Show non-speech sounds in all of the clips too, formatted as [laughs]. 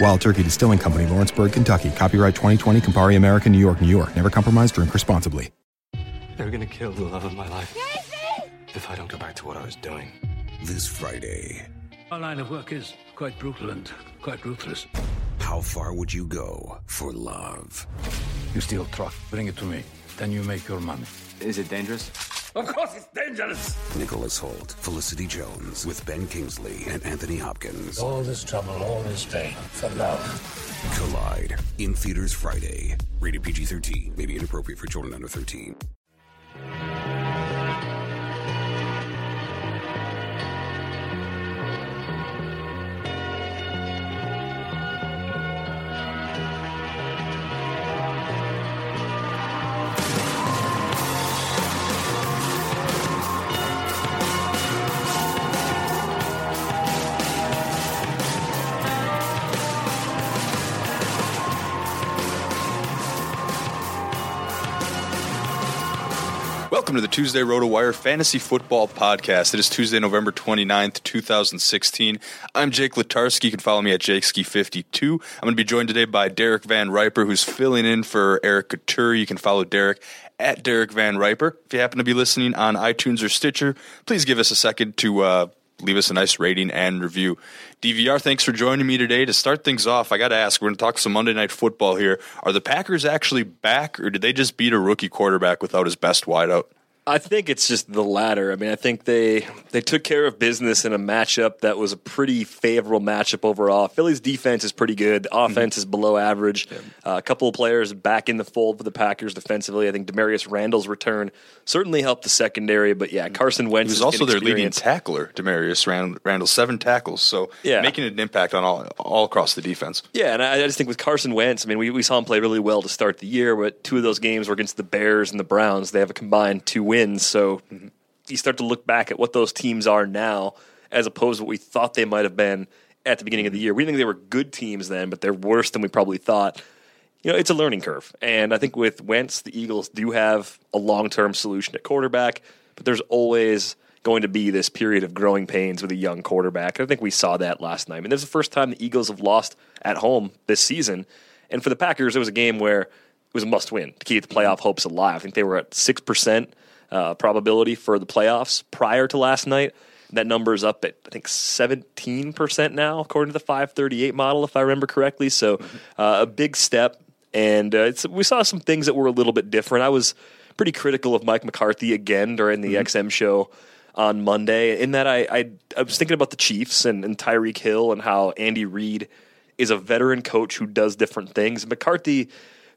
Wild Turkey Distilling Company, Lawrenceburg, Kentucky. Copyright 2020, Campari American, New York, New York. Never compromise, drink responsibly. They're gonna kill the love of my life. If I don't go back to what I was doing. This Friday, Our line of work is quite brutal and quite ruthless. how far would you go for love? You steal truck, bring it to me. Then you make your money. Is it dangerous? Of course it's dangerous! Nicholas Hoult, Felicity Jones, with Ben Kingsley and Anthony Hopkins. All this trouble, all this pain, for love. Collide in theaters Friday. Rated PG 13. May be inappropriate for children under 13. To the Tuesday RotoWire Fantasy Football Podcast. It is Tuesday, November 29th, 2016. I'm Jake Letarski. You can follow me at JakeSki52. I'm going to be joined today by Derek Van Riper, who's filling in for Eric Couture. You can follow Derek at Derek Van Riper. If you happen to be listening on iTunes or Stitcher, please give us a second to uh, leave us a nice rating and review. DVR, thanks for joining me today. To start things off, I got to ask, we're going to talk some Monday Night Football here. Are the Packers actually back, or did they just beat a rookie quarterback without his best wideout? I think it's just the latter. I mean, I think they they took care of business in a matchup that was a pretty favorable matchup overall. Philly's defense is pretty good. The offense is below average. Uh, a couple of players back in the fold for the Packers defensively. I think Damarious Randall's return certainly helped the secondary. But yeah, Carson Wentz He was is also their leading tackler, Damarious Rand- Randall, seven tackles. So Yeah. making an impact on all all across the defense. Yeah, and I, I just think with Carson Wentz, I mean, we, we saw him play really well to start the year, but two of those games were against the Bears and the Browns. They have a combined two wins. So you start to look back at what those teams are now as opposed to what we thought they might have been at the beginning of the year. We think they were good teams then, but they're worse than we probably thought. You know, it's a learning curve. And I think with Wentz, the Eagles do have a long term solution at quarterback, but there's always going to be this period of growing pains with a young quarterback. I think we saw that last night. I mean, this is the first time the Eagles have lost at home this season. And for the Packers, it was a game where it was a must win to keep the playoff hopes alive. I think they were at 6% uh, probability for the playoffs prior to last night. That number is up at I think 17 percent now, according to the 538 model, if I remember correctly. So uh, a big step, and uh, we saw some things that were a little bit different. I was pretty critical of Mike McCarthy again during the XM show on Monday, in that I, I, I was thinking about the Chiefs and, and Tyreek Hill and how Andy Reid is a veteran coach who does different things. McCarthy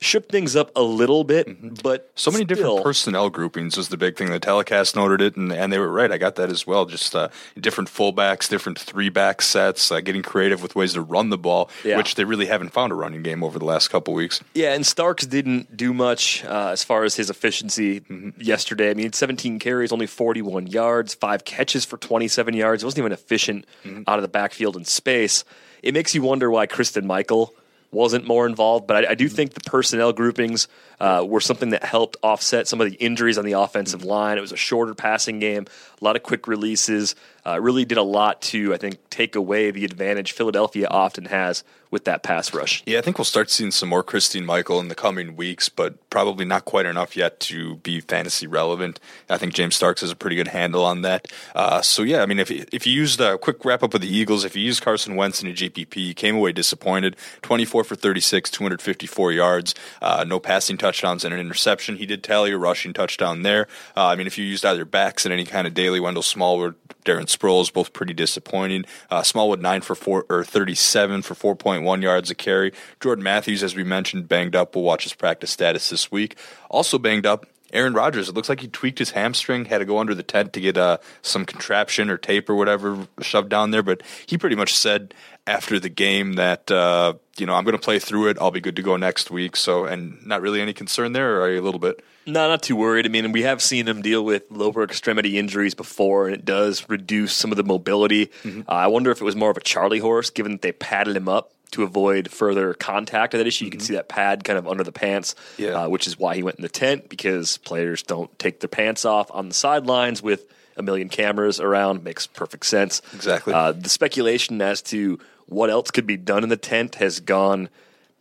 shook things up a little bit, Mm-hmm. but So many still- different personnel groupings was the big thing. The telecast noted it, and, and they were right. I got that as well. Just uh, different fullbacks, different three back sets, uh, getting creative with ways to run the ball, Yeah. which they really haven't found a running game over the last couple weeks. Yeah, and Starks didn't do much uh, as far as his efficiency Mm-hmm. yesterday. I mean, 17 carries, only 41 yards, five catches for 27 yards. It wasn't even efficient Mm-hmm. out of the backfield in space. It makes you wonder why Christine Michael wasn't more involved, but I, I do think the personnel groupings uh, were something that helped offset some of the injuries on the offensive line. It was a shorter passing game, a lot of quick releases. Uh, really did a lot to, I think, take away the advantage Philadelphia often has with that pass rush. Yeah, I think we'll start seeing some more Christine Michael in the coming weeks, but probably not quite enough yet to be fantasy relevant. I think James Starks has a pretty good handle on that. Uh, so yeah, I mean, if if you used a quick wrap up of the Eagles, if you used Carson Wentz in a GPP, you came away disappointed. Twenty four for thirty six, two hundred fifty four yards, uh, no passing touchdowns and an interception. He did tally a rushing touchdown there. Uh, I mean, if you used either backs in any kind of daily, Wendell Smallwood, Darren Sproles, both pretty disappointing. Uh, Smallwood nine for four or thirty seven for four point one yards a carry. Jordan Matthews, as we mentioned, banged up. We'll watch his practice status this week. Also banged up. Aaron Rodgers. It looks like he tweaked his hamstring, had to go under the tent to get uh, some contraption or tape or whatever shoved down there. But he pretty much said after the game that uh, you know I'm going to play through it. I'll be good to go next week. So, and not really any concern there, or are you a little bit? No, not too worried. I mean, we have seen him deal with lower extremity injuries before, and it does reduce some of the mobility. Uh, I wonder if it was more of a Charlie horse, given that they padded him up to avoid further contact of that issue. You can see that pad kind of under the pants, Yeah. uh, which is why he went in the tent because players don't take their pants off on the sidelines with a million cameras around. Makes perfect sense. Exactly. Uh, the speculation as to what else could be done in the tent has gone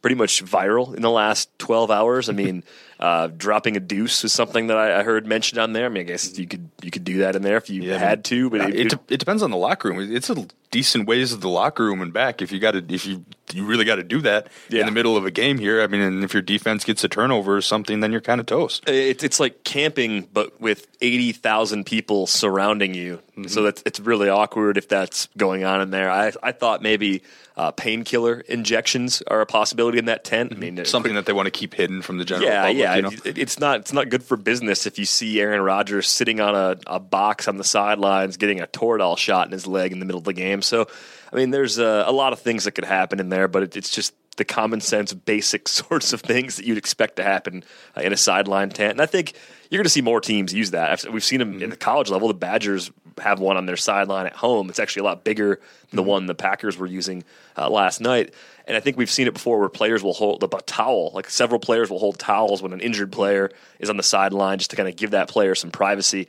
pretty much viral in the last 12 hours. I mean, [laughs] uh, dropping a deuce was something that I, I heard mentioned on there. I mean, I guess you could you could do that in there if you Yeah, had to, but it, it, it depends on the locker room. It's a decent ways of the locker room and back. If you got to, if you you really got to do that Yeah. in the middle of a game here. I mean, and if your defense gets a turnover or something, then you're kind of toast. It's it's like camping, but with eighty thousand people surrounding you. Mm-hmm. So that's it's really awkward if that's going on in there. I I thought maybe uh, painkiller injections are a possibility in that tent. I mean, Something that they want to keep hidden from the general yeah, public. yeah. You know? It's not it's not good for business if you see Aaron Rodgers sitting on a, a box on the sidelines getting a Toradol shot in his leg in the middle of the game. So, I mean, there's a, a lot of things that could happen in there, but it, it's just the common sense, basic [laughs] sorts of things that you'd expect to happen uh, in a sideline tent. And I think you're going to see more teams use that. I've- We've seen them Mm-hmm. in the college level. The Badgers have one on their sideline at home. It's actually a lot bigger than Mm-hmm. the one the Packers were using uh, last night. And I think we've seen it before where players will hold a towel, like several players will hold towels when an injured player is on the sideline just to kind of give that player some privacy.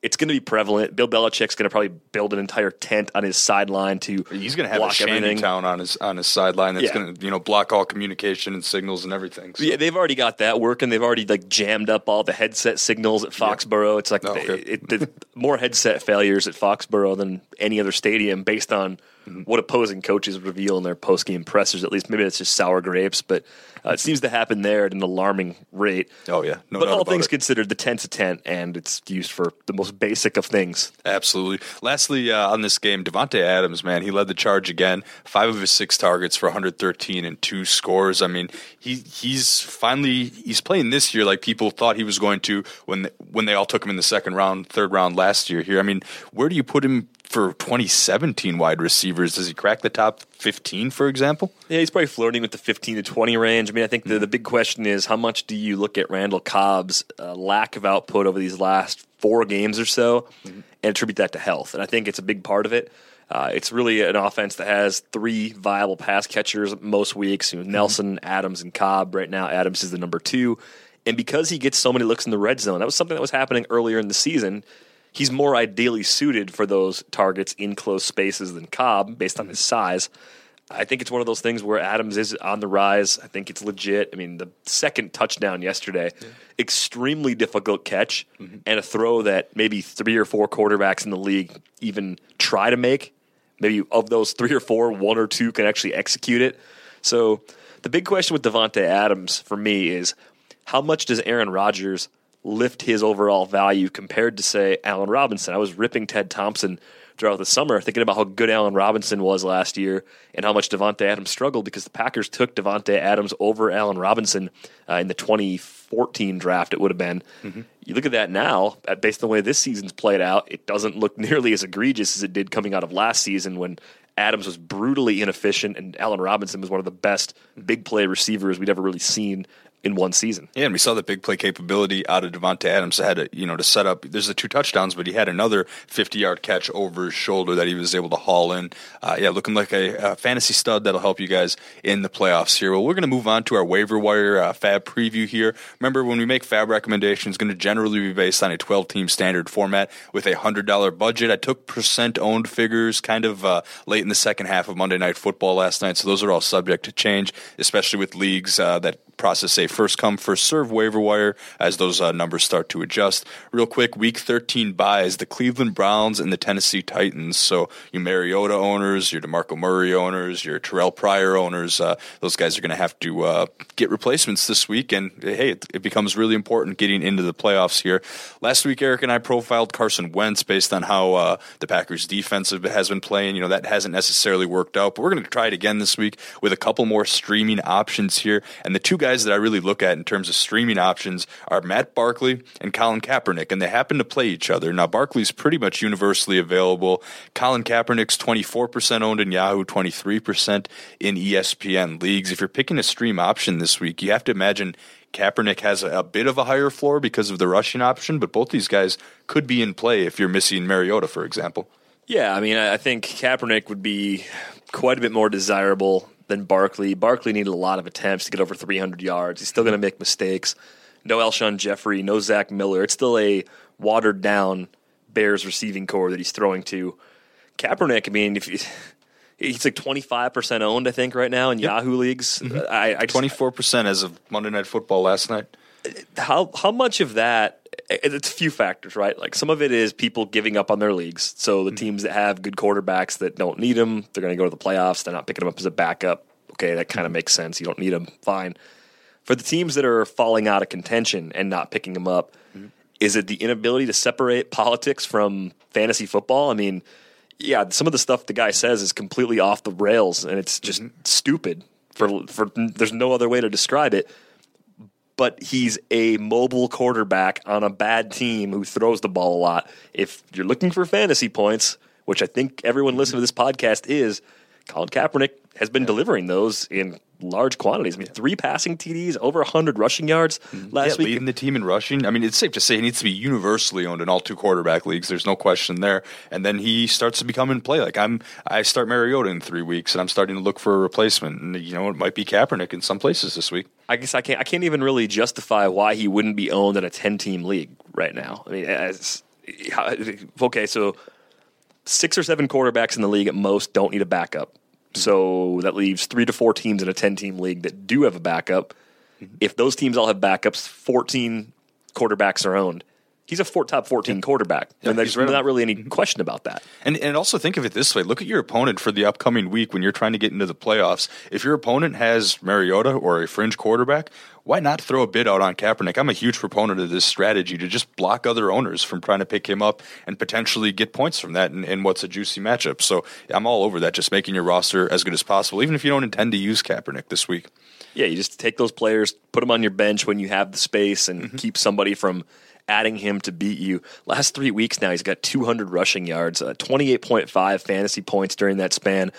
It's going to be prevalent. Bill Belichick's going to probably build an entire tent on his sideline to He's going to have block a shanty town on his on his sideline that's Yeah. going to you know block all communication and signals and everything. So. Yeah, they've already got that working. They've already like jammed up all the headset signals at Foxborough. It's like Oh, okay. it, the, more headset failures at Foxborough than any other stadium, based on Mm-hmm. what opposing coaches reveal in their post game pressers. At least maybe it's just sour grapes, but uh, it seems to happen there at an alarming rate. Oh yeah, no but all things it. considered, the tent's a tent, and it's used for the most basic of things. Absolutely. Lastly, uh, on this game, Davante Adams, man, he led the charge again. Five of his six targets for 113 and two scores. I mean, he he's finally he's playing this year like people thought he was going to when when they all took him in the second round, third round last year. Here, I mean, where do you put him for 2017 wide receivers? Does he crack the top 15, for example? Yeah, he's probably flirting with the 15 to 20 range. I mean, I think the, the big question is how much do you look at Randall Cobb's uh, lack of output over these last four games or so and attribute that to health? And I think it's a big part of it. Uh, it's really an offense that has three viable pass catchers most weeks you know, Nelson, Adams, and Cobb. Right now, Adams is the number two. And because he gets so many looks in the red zone, that was something that was happening earlier in the season. He's more ideally suited for those targets in close spaces than Cobb based on his size. I think it's one of those things where Adams is on the rise. I think it's legit. I mean, the second touchdown yesterday, yeah. extremely difficult catch mm-hmm. and a throw that maybe three or four quarterbacks in the league even try to make. Maybe of those three or four, one or two can actually execute it. So the big question with Davante Adams for me is how much does Aaron Rodgers lift his overall value compared to say Allen Robinson? I was ripping Ted Thompson throughout the summer, thinking about how good Allen Robinson was last year and how much Davante Adams struggled because the Packers took Davante Adams over Allen Robinson uh, in the 2014 draft. It would have been. Mm-hmm. You look at that now, based on the way this season's played out, it doesn't look [laughs] nearly as egregious as it did coming out of last season when Adams was brutally inefficient and Allen Robinson was one of the best big play receivers we'd ever really seen in one season. Yeah, and we saw the big play capability out of Davante Adams. That had to, you know, to set up. There's the two touchdowns, but he had another 50 yard catch over his shoulder that he was able to haul in. Uh, yeah, looking like a, a, fantasy stud that'll help you guys in the playoffs here. Well, we're going to move on to our waiver wire uh, FAAB preview here. Remember, when we make fab recommendations, it's going to generally be based on a 12 team standard format with a hundred dollar budget. I took percent owned figures kind of uh, late in the second half of Monday Night Football last night, so those are all subject to change, especially with leagues uh, that process a first come, first serve waiver wire as those uh, numbers start to adjust. Real quick, week 13 byes the Cleveland Browns and the Tennessee Titans. So, you Mariota owners, your DeMarco Murray owners, your Terrell Pryor owners, uh, those guys are going to have to uh, get replacements this week. And hey, it, it, becomes really important getting into the playoffs here. Last week, Eric and I profiled Carson Wentz based on how uh, the Packers defense has been playing. You know, that hasn't necessarily worked out, but we're going to try it again this week with a couple more streaming options here. And the two guys guys that I really look at in terms of streaming options are Matt Barkley and Colin Kaepernick, and they happen to play each other. Now, Barkley's pretty much universally available. Colin Kaepernick's 24% owned in Yahoo, 23% in ESPN leagues. If you're picking a stream option this week, you have to imagine Kaepernick has a, a, bit of a higher floor because of the rushing option, but both these guys could be in play if you're missing Mariota, for example. Yeah, I mean, I think Kaepernick would be quite a bit more desirable than Barkley. Barkley needed a lot of attempts to get over 300 yards. He's still going to make mistakes. No Alshon Jeffery, no Zach Miller. It's still a watered down Bears receiving corps that he's throwing to. Kaepernick, I mean, if you, [laughs] he's like 25% owned, I think, right now in yep. Yahoo leagues. Mm-hmm. I, I 24% as of Monday Night Football last night. How how much of that it's a few factors, right? Like some of it is people giving up on their leagues. So the mm-hmm. teams that have good quarterbacks that don't need them, they're going to go to the playoffs. They're not picking them up as a backup. Okay, that kind of mm-hmm. makes sense. You don't need them. Fine. For the teams that are falling out of contention and not picking them up, mm-hmm. is it the inability to separate politics from fantasy football? I mean, yeah, some of the stuff the guy says is completely off the rails and it's just mm-hmm. stupid. For for there's no other way to describe it but he's a mobile quarterback on a bad team who throws the ball a lot. If you're looking for fantasy points, which I think everyone listening to this podcast is, Colin Kaepernick has been delivering those in large quantities. I mean, three passing TDs, over 100 rushing yards mm-hmm. last yeah, week. Leading the team in rushing. I mean, it's safe to say he needs to be universally owned in all two quarterback leagues. There's no question there. And then he starts to become in play. Like I'm, I start Mariota in three weeks, and I'm starting to look for a replacement. And you know, it might be Kaepernick in some places this week. I guess I can't. I can't even really justify why he wouldn't be owned in a 10 team league right now. I mean, as, okay, so six or seven quarterbacks in the league at most don't need a backup. So that leaves three to four teams in a 10 team league that do have a backup. Mm-hmm. If those teams all have backups, 14 quarterbacks are owned. He's a four, top 14 yeah. quarterback. Yeah, and there's right not really any mm-hmm. question about that. And, and also think of it this way look at your opponent for the upcoming week when you're trying to get into the playoffs. If your opponent has Mariota or a fringe quarterback, why not throw a bid out on Kaepernick? I'm a huge proponent of this strategy to just block other owners from trying to pick him up and potentially get points from that in, in what's a juicy matchup. So I'm all over that, just making your roster as good as possible, even if you don't intend to use Kaepernick this week. Yeah, you just take those players, put them on your bench when you have the space, and mm-hmm. keep somebody from adding him to beat you. Last three weeks now, he's got 200 rushing yards, uh, 28.5 fantasy points during that span.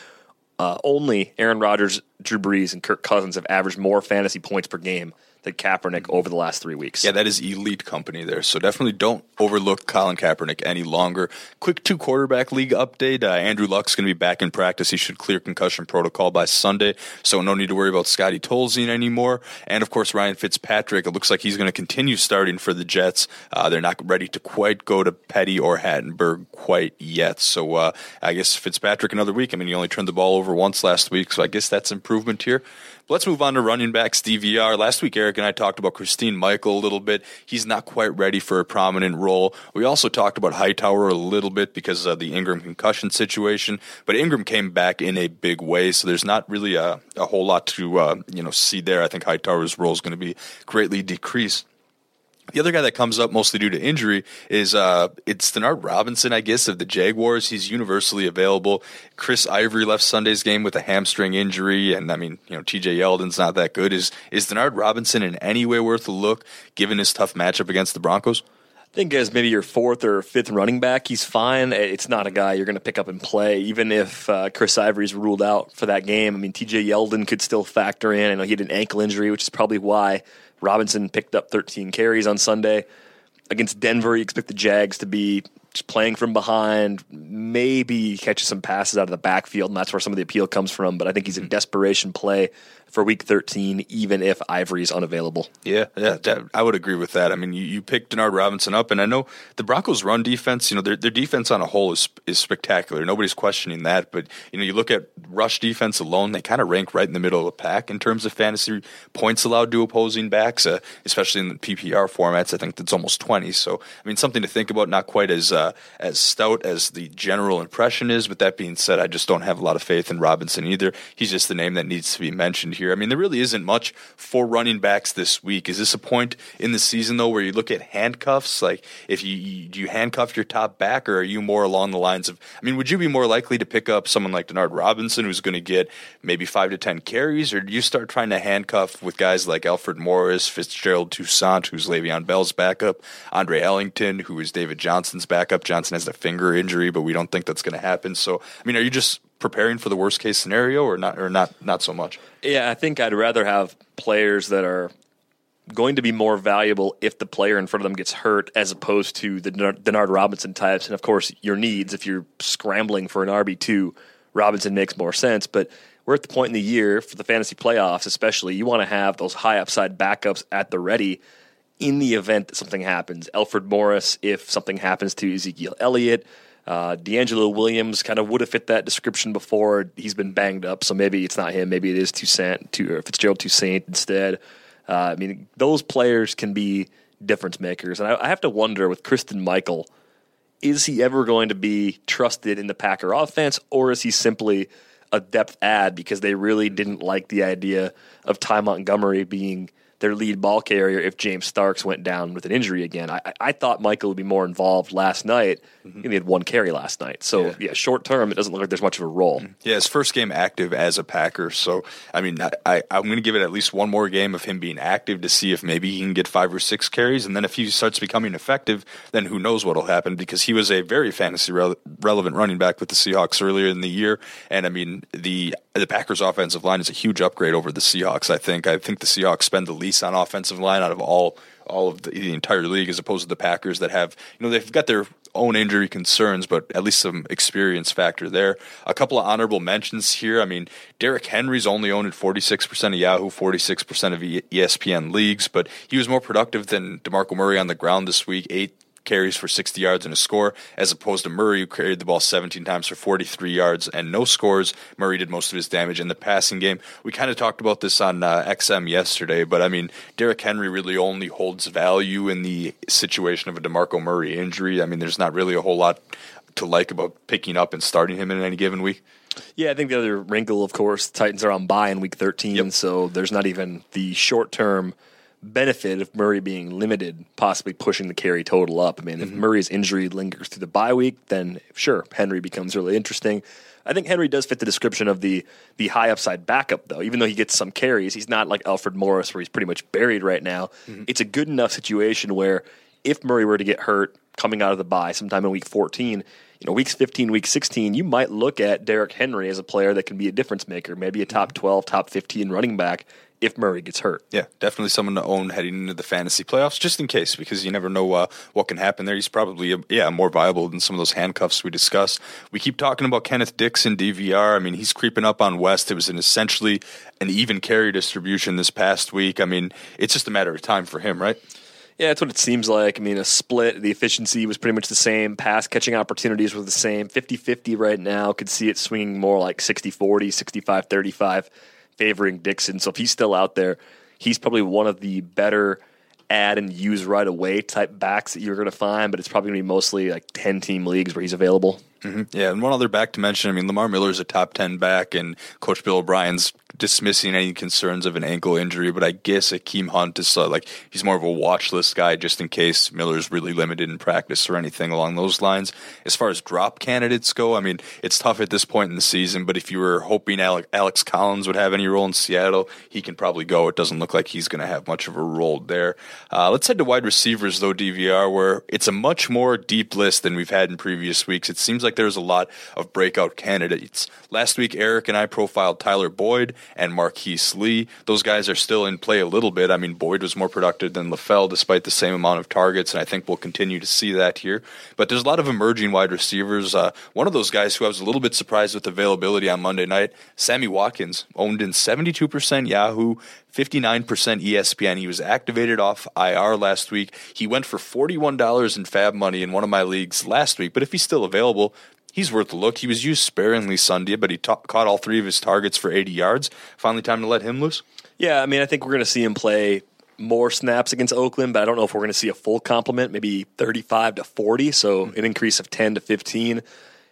Uh, only Aaron Rodgers Drew Brees and Kirk Cousins have averaged more fantasy points per game than Kaepernick over the last three weeks. Yeah, that is elite company there. So definitely don't overlook Colin Kaepernick any longer. Quick two quarterback league update. Uh, Andrew Luck's going to be back in practice. He should clear concussion protocol by Sunday. So no need to worry about Scotty Tolzien anymore. And of course, Ryan Fitzpatrick. It looks like he's going to continue starting for the Jets. Uh, they're not ready to quite go to Petty or Hackenberg quite yet. So uh, I guess Fitzpatrick another week. I mean, he only turned the ball over once last week. So I guess that's improvement here. Let's move on to running backs DVR. Last week, Eric and I talked about Christine Michael a little bit. He's not quite ready for a prominent role. We also talked about Hightower a little bit because of the Ingram concussion situation, but Ingram came back in a big way, so there's not really a, a whole lot to uh, you know see there. I think Hightower's role is going to be greatly decreased. The other guy that comes up mostly due to injury is uh, it's Denard Robinson, I guess, of the Jaguars. He's universally available. Chris Ivory left Sunday's game with a hamstring injury, and I mean, you know, T.J. Yeldon's not that good. Is is Denard Robinson in any way worth a look, given his tough matchup against the Broncos? I think as maybe your fourth or fifth running back, he's fine. It's not a guy you're going to pick up and play, even if uh, Chris Ivory's ruled out for that game. I mean, T.J. Yeldon could still factor in. I know he had an ankle injury, which is probably why Robinson picked up 13 carries on Sunday. Against Denver, you expect the Jags to be just playing from behind, maybe catches some passes out of the backfield, and that's where some of the appeal comes from. But I think he's a mm-hmm. desperation play for Week 13, even if Ivory's unavailable. Yeah, yeah, that, I would agree with that. I mean, you, you picked Denard Robinson up, and I know the Broncos' run defense. You know, their their defense on a whole is is spectacular. Nobody's questioning that. But you know, you look at rush defense alone; they kind of rank right in the middle of the pack in terms of fantasy points allowed to opposing backs, uh, especially in the PPR formats. I think that's almost twenty. So, I mean, something to think about. Not quite as uh, as stout as the general impression is. But that being said, I just don't have a lot of faith in Robinson either. He's just the name that needs to be mentioned here. I mean, there really isn't much for running backs this week. Is this a point in the season though where you look at handcuffs? Like, if you, do you handcuff your top back, or are you more along the lines of? I mean, would you be more likely to pick up someone like Denard Robinson, who's going to get maybe five to ten carries, or do you start trying to handcuff with guys like Alfred Morris, Fitzgerald Toussaint, who's Le'Veon Bell's backup, Andre Ellington, who is David Johnson's backup? Johnson has a finger injury, but we don't think that's going to happen. So, I mean, are you just preparing for the worst case scenario, or not, or not, not so much? Yeah, I think I'd rather have players that are going to be more valuable if the player in front of them gets hurt, as opposed to the Denard Robinson types. And of course, your needs. If you're scrambling for an RB two, Robinson makes more sense. But we're at the point in the year for the fantasy playoffs, especially. You want to have those high upside backups at the ready in the event that something happens. Alfred Morris, if something happens to Ezekiel Elliott. Uh, DeAngelo Williams kind of would have fit that description before. He's been banged up, so maybe it's not him. Maybe it is Toussaint, to, Fitzgerald Toussaint instead. Uh, I mean, those players can be difference makers. And I, I have to wonder with Christine Michael, is he ever going to be trusted in the Packer offense, or is he simply a depth add because they really didn't like the idea of Ty Montgomery being – their lead ball carrier if James Starks went down with an injury again. I, I thought Michael would be more involved last night. Mm-hmm. He had one carry last night. So, yeah. yeah. short term, it doesn't look like there's much of a role. Mm-hmm. Yeah, his first game active as a Packer. So, I mean, I, I, I'm going to give it at least one more game of him being active to see if maybe he can get five or six carries. And then if he starts becoming effective, then who knows what will happen because he was a very fantasy re- relevant running back with the Seahawks earlier in the year. And I mean, the the Packers offensive line is a huge upgrade over the Seahawks. I think. I think the Seahawks spend the least on offensive line out of all all of the, the, entire league, as opposed to the Packers that have you know they've got their own injury concerns, but at least some experience factor there. A couple of honorable mentions here. I mean, Derrick Henry's only owned 46% of Yahoo, 46% of ESPN leagues, but he was more productive than DeMarco Murray on the ground this week. Eight carries for 60 yards and a score, as opposed to Murray, who carried the ball 17 times for 43 yards and no scores. Murray did most of his damage in the passing game. We kind of talked about this on uh, XM yesterday, but I mean, Derrick Henry really only holds value in the situation of a DeMarco Murray injury. I mean, there's not really a whole lot to like about picking up and starting him in any given week. Yeah, I think the other wrinkle, of course, Titans are on bye in week 13, yep. so there's not even the short term – benefit of Murray being limited, possibly pushing the carry total up. I mean, if mm-hmm. Murray's injury lingers through the bye week, then sure, Henry becomes really interesting. I think Henry does fit the description of the the high upside backup, though. Even though he gets some carries, he's not like Alfred Morris, where he's pretty much buried right now. Mm-hmm. It's a good enough situation where if Murray were to get hurt coming out of the bye sometime in week 14, you know, weeks 15, week 16, you might look at Derrick Henry as a player that can be a difference maker, maybe a top 12, top 15 running back if Murray gets hurt. Yeah, definitely someone to own heading into the fantasy playoffs, just in case, because you never know uh, what can happen there. He's probably, yeah, more viable than some of those handcuffs we discussed. We keep talking about Kenneth Dixon, DVR. I mean, he's creeping up on West. It was an essentially an even carry distribution this past week. I mean, it's just a matter of time for him, right? Yeah, that's what it seems like. I mean, a split, the efficiency was pretty much the same. Pass catching opportunities were the same. 50 50 right now. Could see it swinging more like 60 40, 65 35, favoring Dixon. So if he's still out there, he's probably one of the better add and use right away type backs that you're going to find, but it's probably going to be mostly like 10 team leagues where he's available. Mm-hmm. Yeah, and one other back to mention. I mean, Lamar Miller is a top ten back, and Coach Bill O'Brien's dismissing any concerns of an ankle injury. But I guess Akeem Hunt is uh, like he's more of a watch list guy, just in case Miller's really limited in practice or anything along those lines. As far as drop candidates go, I mean, it's tough at this point in the season. But if you were hoping Alex Collins would have any role in Seattle, he can probably go. It doesn't look like he's going to have much of a role there. Uh, let's head to wide receivers though, DVR, where it's a much more deep list than we've had in previous weeks. It seems like like there's a lot of breakout candidates. Last week, Eric and I profiled Tyler Boyd and Marquise Lee. Those guys are still in play a little bit. I mean, Boyd was more productive than LaFell despite the same amount of targets, and I think we'll continue to see that here. But there's a lot of emerging wide receivers. Uh, one of those guys who I was a little bit surprised with availability on Monday night, Sammy Watkins, owned in 72% Yahoo, 59% ESPN. He was activated off IR last week. He went for $41 in fab money in one of my leagues last week, but if he's still available, he's worth a look. He was used sparingly Sunday, but he ta- caught all three of his targets for 80 yards. Finally, time to let him loose. Yeah, I mean, I think we're going to see him play more snaps against Oakland, but I don't know if we're going to see a full complement, maybe 35 to 40, so an increase of 10 to 15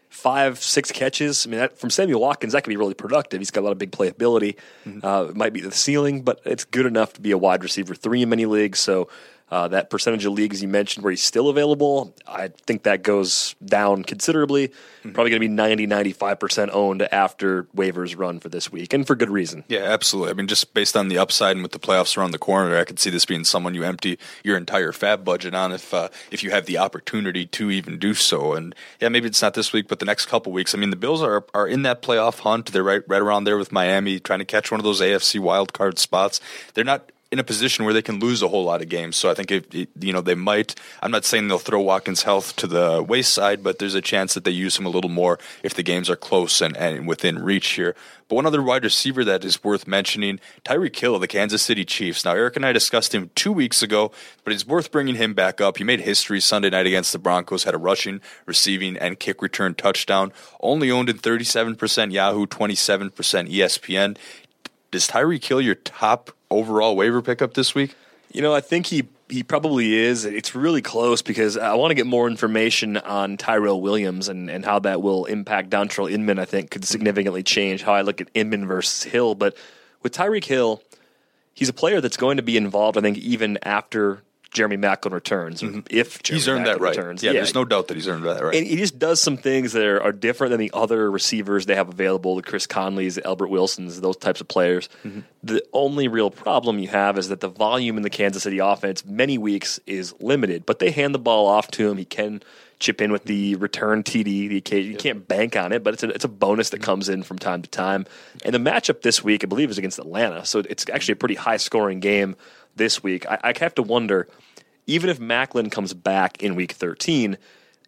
five, six catches. I mean, that, from Samuel Watkins, that could be really productive. He's got a lot of big playability. Mm-hmm. Uh, it might be the ceiling, but it's good enough to be a wide receiver three in many leagues. So uh, that percentage of leagues you mentioned where he's still available, I think that goes down considerably. Mm-hmm. Probably going to be 90, 95% owned after waivers run for this week, and for good reason. Yeah, absolutely. I mean, just based on the upside and with the playoffs around the corner, I could see this being someone you empty your entire fab budget on if uh, if you have the opportunity to even do so. And yeah, maybe it's not this week, but the next couple weeks. I mean, the Bills are are in that playoff hunt. They're right right around there with Miami, trying to catch one of those AFC wild card spots. They're not in a position where they can lose a whole lot of games. So I think if you know they might. I'm not saying they'll throw Watkins' health to the wayside, but there's a chance that they use him a little more if the games are close and, and within reach here. But one other wide receiver that is worth mentioning, Tyreek Hill of the Kansas City Chiefs. Now Eric and I discussed him two weeks ago, but it's worth bringing him back up. He made history Sunday night against the Broncos, had a rushing, receiving, and kick return touchdown. Only owned in 37% Yahoo, 27% ESPN. Does Tyreek Hill your top overall waiver pickup this week? You know, I think he he probably is. It's really close because I want to get more information on Tyrell Williams and, and how that will impact Dontrelle Inman. I think could significantly change how I look at Inman versus Hill. But with Tyreek Hill, he's a player that's going to be involved. I think even after Jeremy Maclin returns, mm-hmm. if Jeremy he's earned Maclin that right. returns. Yeah, yeah, there's no doubt that he's earned that right. And he just does some things that are, are, different than the other receivers they have available, the Chris Conleys, the Albert Wilsons, those types of players. Mm-hmm. The only real problem you have is that the volume in the Kansas City offense many weeks is limited, but they hand the ball off to him. He can chip in with the return TD. The occasion. You can't bank on it, but it's a, it's a bonus that comes in from time to time. And the matchup this week, I believe, is against Atlanta, so it's actually a pretty high scoring game this week. I, I have to wonder – even if Maclin comes back in week 13,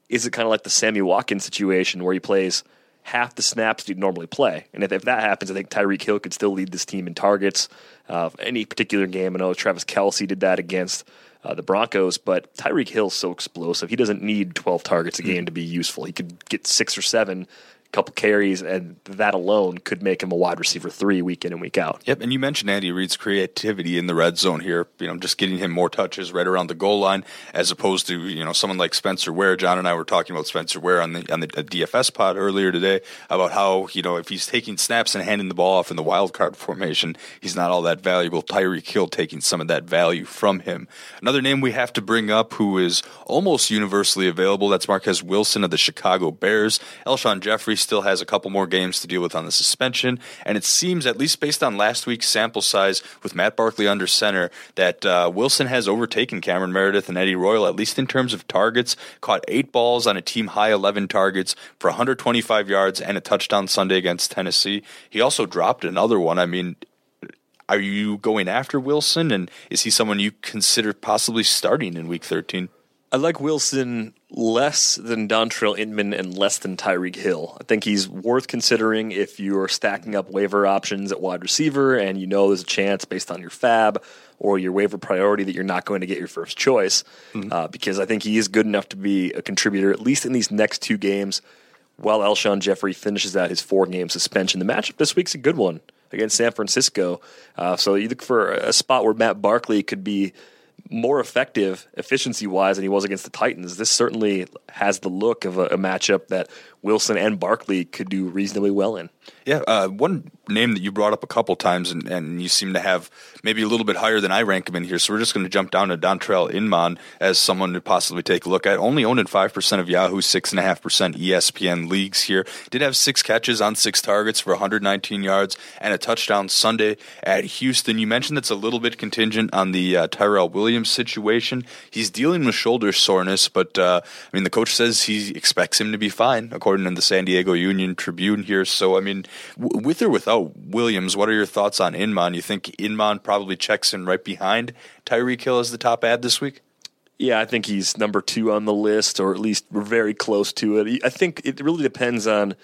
is it kind of like the Sammy Watkins situation where he plays half the snaps he'd normally play? And if, if that happens, I think Tyreek Hill could still lead this team in targets. Uh, any particular game, I know Travis Kelce did that against uh, the Broncos, but Tyreek Hill's so explosive. He doesn't need 12 targets a game to be useful. He could get six or seven couple carries, and that alone could make him a wide receiver three week in and week out. Yep, and you mentioned Andy Reid's creativity in the red zone here. You know, just getting him more touches right around the goal line, as opposed to you know someone like Spencer Ware. John and I were talking about Spencer Ware on the on the uh, DFS pod earlier today about how you know if he's taking snaps and handing the ball off in the wild card formation, he's not all that valuable. Tyreek Hill taking some of that value from him. Another name we have to bring up who is almost universally available. That's Marquess Wilson of the Chicago Bears. Alshon Jeffery still has a couple more games to deal with on the suspension, and it seems, at least based on last week's sample size with Matt Barkley under center, that uh, Wilson has overtaken Cameron Meredith and Eddie Royal, at least in terms of targets. Caught eight balls on a team high 11 targets for 125 yards and a touchdown Sunday against Tennessee. He also dropped another one. I mean, are you going after Wilson, and is he someone you consider possibly starting in Week 13? I like Wilson less than Dontrelle Inman and less than Tyreek Hill. I think he's worth considering if you're stacking up waiver options at wide receiver and you know there's a chance based on your fab or your waiver priority that you're not going to get your first choice. Mm-hmm. Uh, because I think he is good enough to be a contributor, at least in these next two games, while Alshon Jeffery finishes out his four game suspension. The matchup this week's a good one against San Francisco. Uh, so you look for a spot where Matt Barkley could be more effective efficiency wise than he was against the Titans. This certainly has the look of a, a matchup that Wilson and Barkley could do reasonably well in. Yeah, uh, one name that you brought up a couple times, and, and, you seem to have maybe a little bit higher than I rank him in here. So we're just going to jump down to Dontrelle Inman as someone to possibly take a look at. Only owned in five percent of Yahoo, six and a half percent ESPN leagues here. Did have six catches on six targets for 119 yards and a touchdown Sunday at Houston. You mentioned that's a little bit contingent on the uh, Tyrell Williams situation. He's dealing with shoulder soreness, but uh, I mean the coach says he expects him to be fine, according to the San Diego Union Tribune here. So I mean w- with or without Williams, what are your thoughts on Inman? You think Inman probably checks in right behind Tyreek Hill as the top ad this week? Yeah, I think he's number two on the list, or at least we're very close to it. I think it really depends on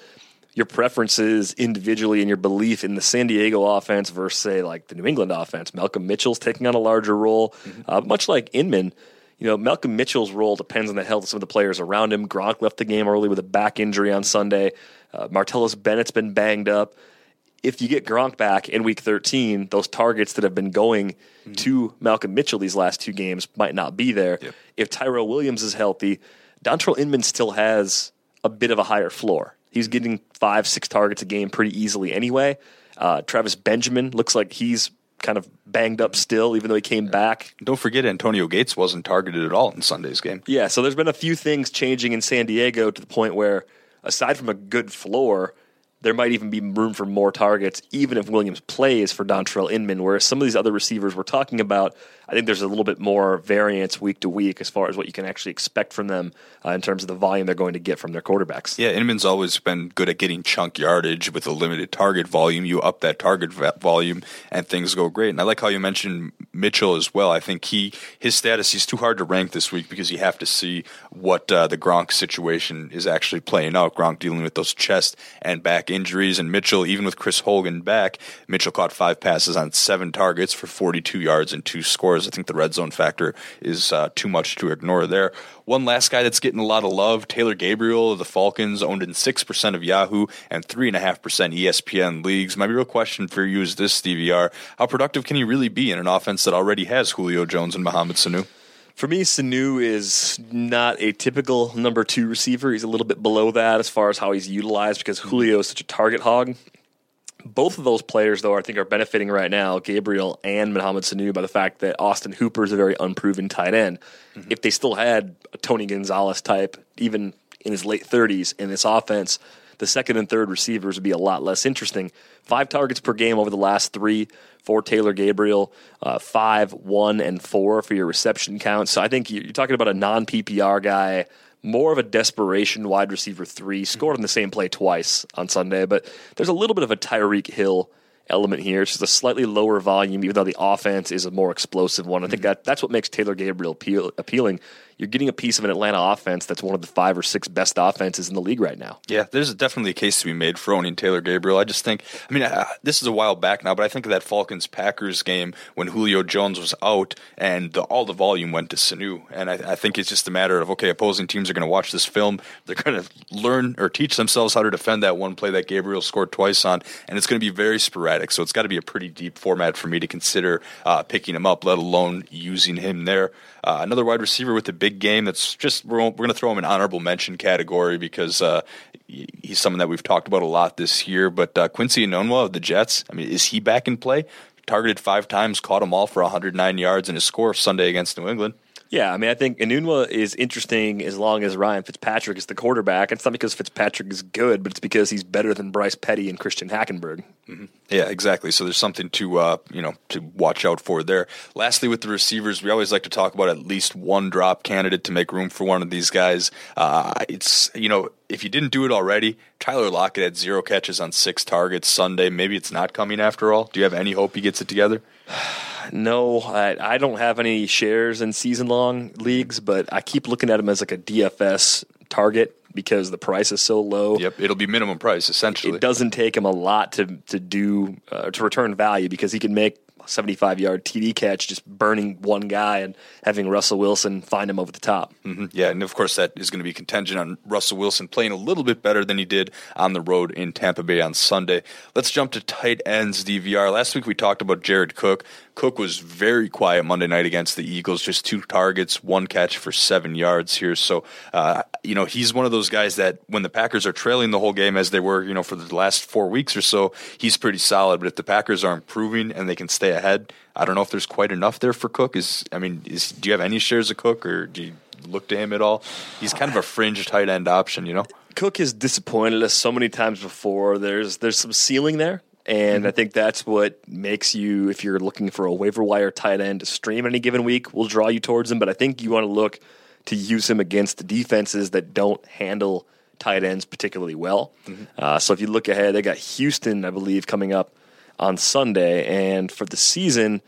your preferences individually and your belief in the San Diego offense versus, say, like the New England offense. Malcolm Mitchell's taking on a larger role, mm-hmm. uh, much like Inman. You know, Malcolm Mitchell's role depends on the health of some of the players around him. Gronk left the game early with a back injury on Sunday. Uh, Martellus Bennett's been banged up. If you get Gronk back in week 13, those targets that have been going mm-hmm. to Malcolm Mitchell these last two games might not be there. Yep. If Tyrell Williams is healthy, Dontrelle Inman still has a bit of a higher floor. He's getting five, six targets a game pretty easily anyway. Uh, Travis Benjamin looks like he's kind of banged up still, even though he came back. Don't forget, Antonio Gates wasn't targeted at all in Sunday's game. Yeah, so there's been a few things changing in San Diego to the point where aside from a good floor, there might even be room for more targets, even if Williams plays for Dontrelle Inman. Whereas some of these other receivers we're talking about, I think there's a little bit more variance week to week as far as what you can actually expect from them uh, in terms of the volume they're going to get from their quarterbacks. Yeah, Inman's always been good at getting chunk yardage with a limited target volume. You up that target volume, and things go great. And I like how you mentioned Mitchell as well. I think he his status he's too hard to rank this week because you have to see what uh, the Gronk situation is actually playing out. Gronk dealing with those chest and back injuries, and Mitchell, even with Chris Hogan back, Mitchell caught five passes on seven targets for 42 yards and two scores. I think the red zone factor is uh, too much to ignore there. One last guy that's getting a lot of love, Taylor Gabriel of the Falcons, owned in 6% of Yahoo and 3.5% ESPN leagues. My real question for you is this, DVR. How productive can he really be in an offense that already has Julio Jones and Mohamed Sanu? For me, Sanu is not a typical number two receiver. He's a little bit below that as far as how he's utilized because Julio is such a target hog. Both of those players, though, I think are benefiting right now, Gabriel and Mohamed Sanu, by the fact that Austin Hooper is a very unproven tight end. Mm-hmm. If they still had a Tony Gonzalez type, even in his late 30s in this offense, the second and third receivers would be a lot less interesting. Five targets per game over the last three for Taylor Gabriel, uh, five, one, and four for your reception count. So I think you're talking about a non PPR guy, more of a desperation wide receiver three, scored on the same play twice on Sunday, but there's a little bit of a Tyreek Hill element here. It's just a slightly lower volume, even though the offense is a more explosive one. I think mm-hmm. that that's what makes Taylor Gabriel appeal, appealing you're getting a piece of an Atlanta offense that's one of the five or six best offenses in the league right now. Yeah, there's definitely a case to be made for owning Taylor Gabriel. I just think, I mean, uh, this is a while back now, but I think of that Falcons Packers game when Julio Jones was out and the, all the volume went to Sanu. And I, I, think it's just a matter of, okay, opposing teams are going to watch this film. They're going to learn or teach themselves how to defend that one play that Gabriel scored twice on. And it's going to be very sporadic. So it's got to be a pretty deep format for me to consider uh, picking him up, let alone using him there. Uh, another wide receiver with a big game that's just, we're, we're going to throw him an honorable mention category because uh, he's someone that we've talked about a lot this year. But uh, Quincy Enunwa of the Jets, I mean, is he back in play? Targeted five times, caught them all for 109 yards in his score Sunday against New England. Yeah, I mean, I think Enunwa is interesting as long as Ryan Fitzpatrick is the quarterback. It's not because Fitzpatrick is good, but it's because he's better than Bryce Petty and Christian Hackenberg. Mm-hmm. Yeah, exactly. So there's something to uh, you know to watch out for there. Lastly, with the receivers, we always like to talk about at least one drop candidate to make room for one of these guys. Uh, it's you know if you didn't do it already, Tyler Lockett had zero catches on six targets Sunday. Maybe it's not coming after all. Do you have any hope he gets it together? [sighs] [sighs] [sighs] No, I, I don't have any shares in season long leagues, but I keep looking at him as like a DFS target because the price is so low. Yep, it'll be minimum price essentially. It doesn't take him a lot to to do uh, to return value because he can make 75 yard TD catch, just burning one guy and having Russell Wilson find him over the top. Mm-hmm. Yeah, and of course that is going to be contingent on Russell Wilson playing a little bit better than he did on the road in Tampa Bay on Sunday. Let's jump to tight ends DVR. Last week we talked about Jared Cook. Cook was very quiet Monday night against the Eagles, just two targets, one catch for seven yards here. So, uh, you know, he's one of those guys that when the Packers are trailing the whole game, as they were, you know, for the last four weeks or so, he's pretty solid. But if the Packers are improving and they can stay ahead, I don't know if there's quite enough there for Cook. Is I mean, is, do you have any shares of Cook, or do you look to him at all? He's kind of a fringe tight end option, you know. Cook has disappointed us so many times before. There's there's some ceiling there. And mm-hmm. I think that's what makes you, if you're looking for a waiver wire tight end to stream any given week, will draw you towards him. But I think you want to look to use him against the defenses that don't handle tight ends particularly well. Mm-hmm. Uh, so if you look ahead, they got Houston, I believe, coming up on Sunday. And for the season,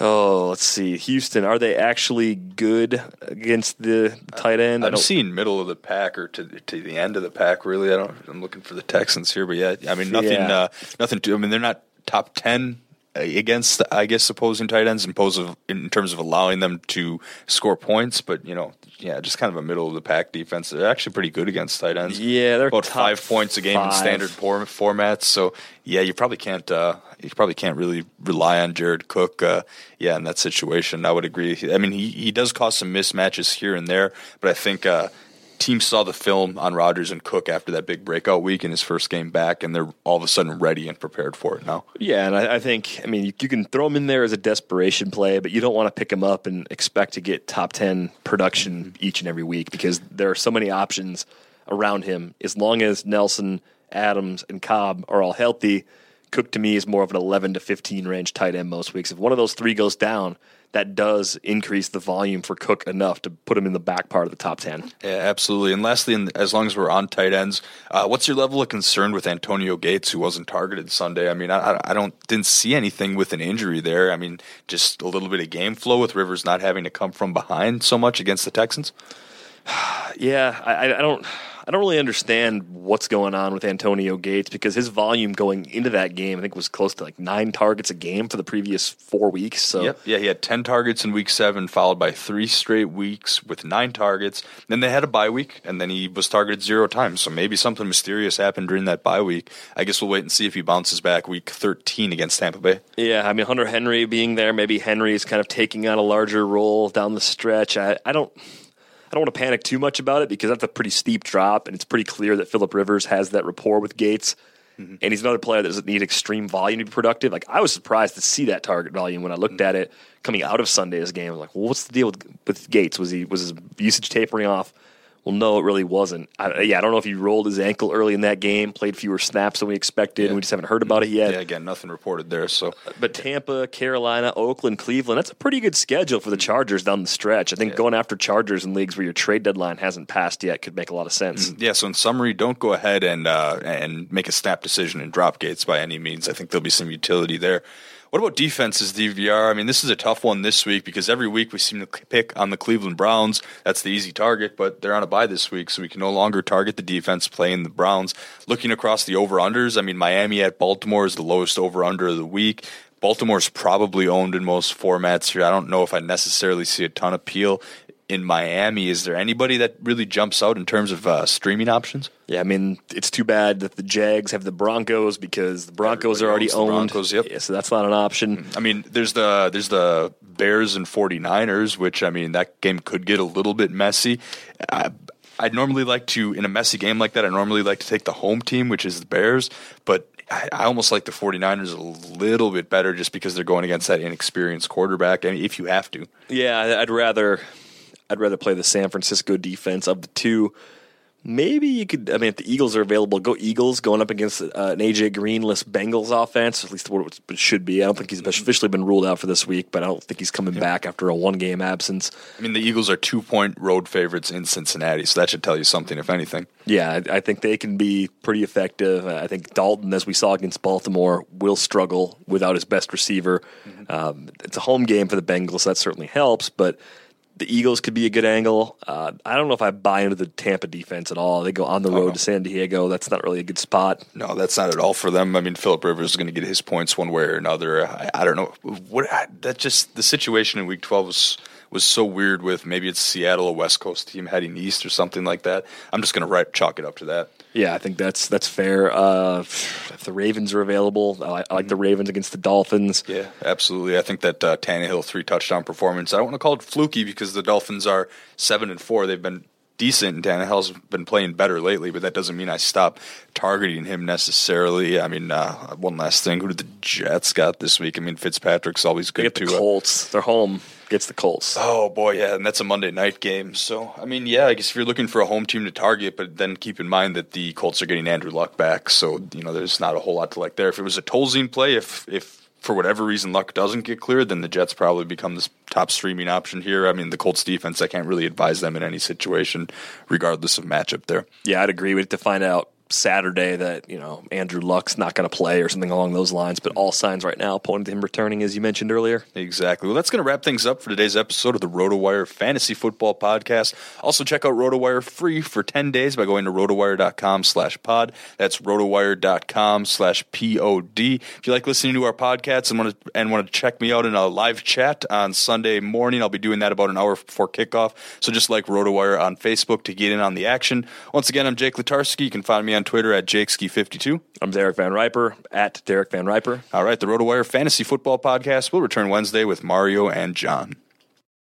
Oh, let's see. Houston, are they actually good against the tight end? I'm seeing middle of the pack or to to the end of the pack. Really, I don't. I'm looking for the Texans here, but yeah, I mean nothing. Yeah. Uh, nothing to. I mean they're not top ten against, I guess, opposing tight ends in, of, in terms of allowing them to score points. But you know, yeah, just kind of a middle of the pack defense. They're actually pretty good against tight ends. Yeah, they're about five points a game five. in standard formats. So yeah, you probably can't. Uh, you probably can't really rely on Jared Cook. Uh, yeah, in that situation, I would agree. I mean, he he does cause some mismatches here and there, but I think. Uh, teams saw the film on Rodgers and Cook after that big breakout week in his first game back, and they're all of a sudden ready and prepared for it now. Yeah, and I, I think, I mean, you, you, can throw him in there as a desperation play, but you don't want to pick him up and expect to get top 10 production mm-hmm. each and every week because there are so many options around him. As long as Nelson, Adams, and Cobb are all healthy, Cook to me is more of an 11 to 15 range tight end most weeks. If one of those three goes down, that does increase the volume for Cook enough to put him in the back part of the top 10. Yeah, absolutely. And lastly, as long as we're on tight ends, uh, what's your level of concern with Antonio Gates, who wasn't targeted Sunday? I mean, I, I don't didn't see anything with an injury there. I mean, just a little bit of game flow with Rivers not having to come from behind so much against the Texans. [sighs] yeah, I, I don't. I don't really understand what's going on with Antonio Gates because his volume going into that game, I think, was close to like nine targets a game for the previous four weeks. So yep. yeah, he had ten targets in week seven, followed by three straight weeks with nine targets. Then they had a bye week, and then he was targeted zero times. So maybe something mysterious happened during that bye week. I guess we'll wait and see if he bounces back week thirteen against Tampa Bay. Yeah, I mean Hunter Henry being there, maybe Henry is kind of taking on a larger role down the stretch. I, I don't. I don't want to panic too much about it because that's a pretty steep drop, and it's pretty clear that Philip Rivers has that rapport with Gates. Mm-hmm. And he's another player that doesn't need extreme volume to be productive. Like I was surprised to see that target volume when I looked mm-hmm. at it coming out of Sunday's game. I was like, well, what's the deal with, with Gates? Was he was his usage tapering off? Well, no, it really wasn't. I, yeah, I don't know if he rolled his ankle early in that game, played fewer snaps than we expected, yeah. and we just haven't heard about it yet. Yeah, again, nothing reported there. So, but Tampa, Carolina, Oakland, Cleveland—that's a pretty good schedule for the Chargers down the stretch. I think yeah. going after Chargers in leagues where your trade deadline hasn't passed yet could make a lot of sense. Mm-hmm. Yeah. So, in summary, don't go ahead and uh, and make a snap decision and drop Gates by any means. I think there'll be some utility there. What about defenses, DVR? I mean, this is a tough one this week because every week we seem to pick on the Cleveland Browns. That's the easy target, but they're on a bye this week, so we can no longer target the defense playing the Browns. Looking across the over unders, I mean, Miami at Baltimore is the lowest over under of the week. Baltimore's probably owned in most formats here. I don't know if I necessarily see a ton of appeal in Miami. Is there anybody that really jumps out in terms of uh, streaming options? Yeah, I mean, it's too bad that the Jags have the Broncos because the Broncos Everybody are already owned. Broncos, yep. Yeah, so that's not an option. I mean, there's the there's the Bears and 49ers, which I mean, that game could get a little bit messy. I, I'd normally like to in a messy game like that. I normally like to take the home team, which is the Bears, but I, I almost like the 49ers a little bit better just because they're going against that inexperienced quarterback. I mean, if you have to. Yeah, I'd rather I'd rather play the San Francisco defense of the two. Maybe you could. I mean, if the Eagles are available, go Eagles going up against uh, an AJ Greenless Bengals offense. At least what it should be. I don't think he's officially been ruled out for this week, but I don't think he's coming back after a one game absence. I mean, the Eagles are two point road favorites in Cincinnati, so that should tell you something, if anything. Yeah, I, I think they can be pretty effective. I think Dalton, as we saw against Baltimore, will struggle without his best receiver. Mm-hmm. Um, it's a home game for the Bengals, so that certainly helps, but the Eagles could be a good angle. Uh, I don't know if I buy into the Tampa defense at all. They go on the road oh, to San Diego. That's not really a good spot. No, that's not at all for them. I mean, Philip Rivers is going to get his points one way or another. I, I don't know what I, that just the situation in Week 12 was was so weird. With maybe it's Seattle, a West Coast team heading east or something like that. I'm just going to write chalk it up to that. Yeah, I think that's that's fair. Uh, if the Ravens are available, I, I, like the Ravens against the Dolphins. Yeah, absolutely. I think that uh, Tannehill three touchdown performance. I don't want to call it fluky because the Dolphins are seven and four. They've been decent, and Tannehill's been playing better lately, but that doesn't mean I stop targeting him necessarily. I mean, uh, one last thing: who did the Jets got this week? I mean, Fitzpatrick's always good they get. The uh, Colts, they're home gets the Colts. Oh boy, yeah, and that's a Monday night game. So I mean, yeah, I guess if you're looking for a home team to target, but then keep in mind that the Colts are getting Andrew Luck back, so you know there's not a whole lot to like there. If it was a Tolzien play, if if for whatever reason Luck doesn't get cleared, then the Jets probably become this top streaming option here. I mean, the Colts defense, I can't really advise them in any situation, regardless of matchup there. Yeah, I'd agree. We have to find out Saturday that you know Andrew Luck's not going to play or something along those lines. But all signs right now point to him returning, as you mentioned earlier. Exactly. Well, that's going to wrap things up for today's episode of the RotoWire Fantasy Football Podcast. Also, check out RotoWire free for ten days by going to rotowire.com/pod. That's rotowire.com/pod. If you like listening to our podcasts and want to and want to check me out in a live chat on Sunday morning, I'll be doing that about an hour before kickoff. So just like RotoWire on Facebook to get in on the action. Once again, I'm Jake Letarski. You can find me on Twitter at JakeSki52. I'm Derek VanRiper at Derek VanRiper. All right, the RotoWire Fantasy Football Podcast will return Wednesday with Mario and John.